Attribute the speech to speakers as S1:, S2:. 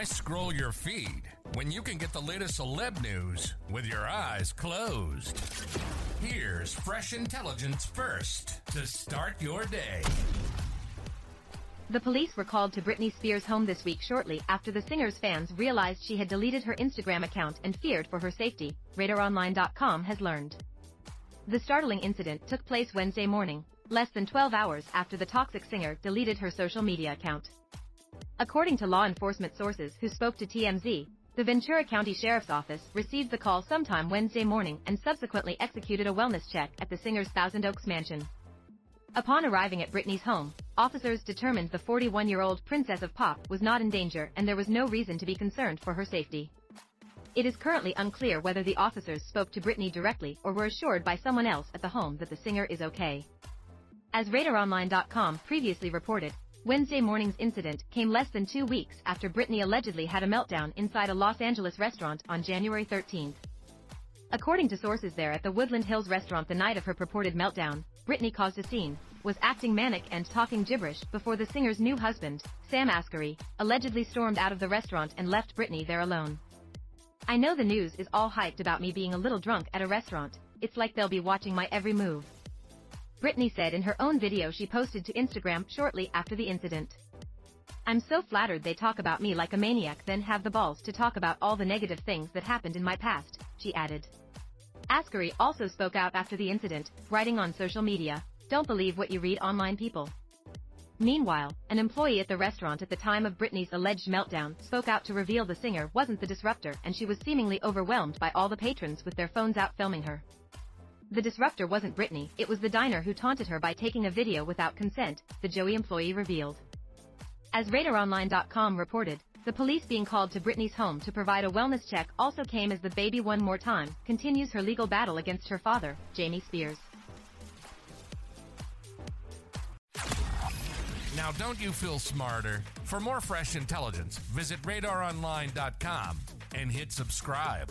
S1: Why scroll your feed when you can get the latest celeb news with your eyes closed? Here's fresh intelligence first to start your day.
S2: The police were called to Britney Spears' home this week shortly after the singer's fans realized she had deleted her Instagram account and feared for her safety, RadarOnline.com has learned. The startling incident took place Wednesday morning, less than 12 hours after the toxic singer deleted her social media account. According to law enforcement sources who spoke to TMZ, the Ventura County Sheriff's Office received the call sometime Wednesday morning and subsequently executed a wellness check at the singer's Thousand Oaks mansion. Upon arriving at Britney's home, officers determined the 41-year-old Princess of Pop was not in danger and there was no reason to be concerned for her safety. It is currently unclear whether the officers spoke to Britney directly or were assured by someone else at the home that the singer is okay. As RadarOnline.com previously reported, Wednesday morning's incident came less than two weeks after Britney allegedly had a meltdown inside a Los Angeles restaurant on January 13. According to sources there at the Woodland Hills restaurant the night of her purported meltdown, Britney caused a scene, was acting manic and talking gibberish before the singer's new husband, Sam Asghari, allegedly stormed out of the restaurant and left Britney there alone. I know the news is all hyped about me being a little drunk at a restaurant, it's like they'll be watching my every move. Britney said in her own video she posted to Instagram shortly after the incident. I'm so flattered they talk about me like a maniac then have the balls to talk about all the negative things that happened in my past, she added. Asghari also spoke out after the incident, writing on social media, don't believe what you read online people. Meanwhile, an employee at the restaurant at the time of Britney's alleged meltdown spoke out to reveal the singer wasn't the disruptor and she was seemingly overwhelmed by all the patrons with their phones out filming her. The disruptor wasn't Britney, it was the diner who taunted her by taking a video without consent, the Joey employee revealed. As RadarOnline.com reported, the police being called to Britney's home to provide a wellness check also came as the baby one more time continues her legal battle against her father, Jamie Spears.
S1: Now, don't you feel smarter? For more fresh intelligence, visit radaronline.com and hit subscribe.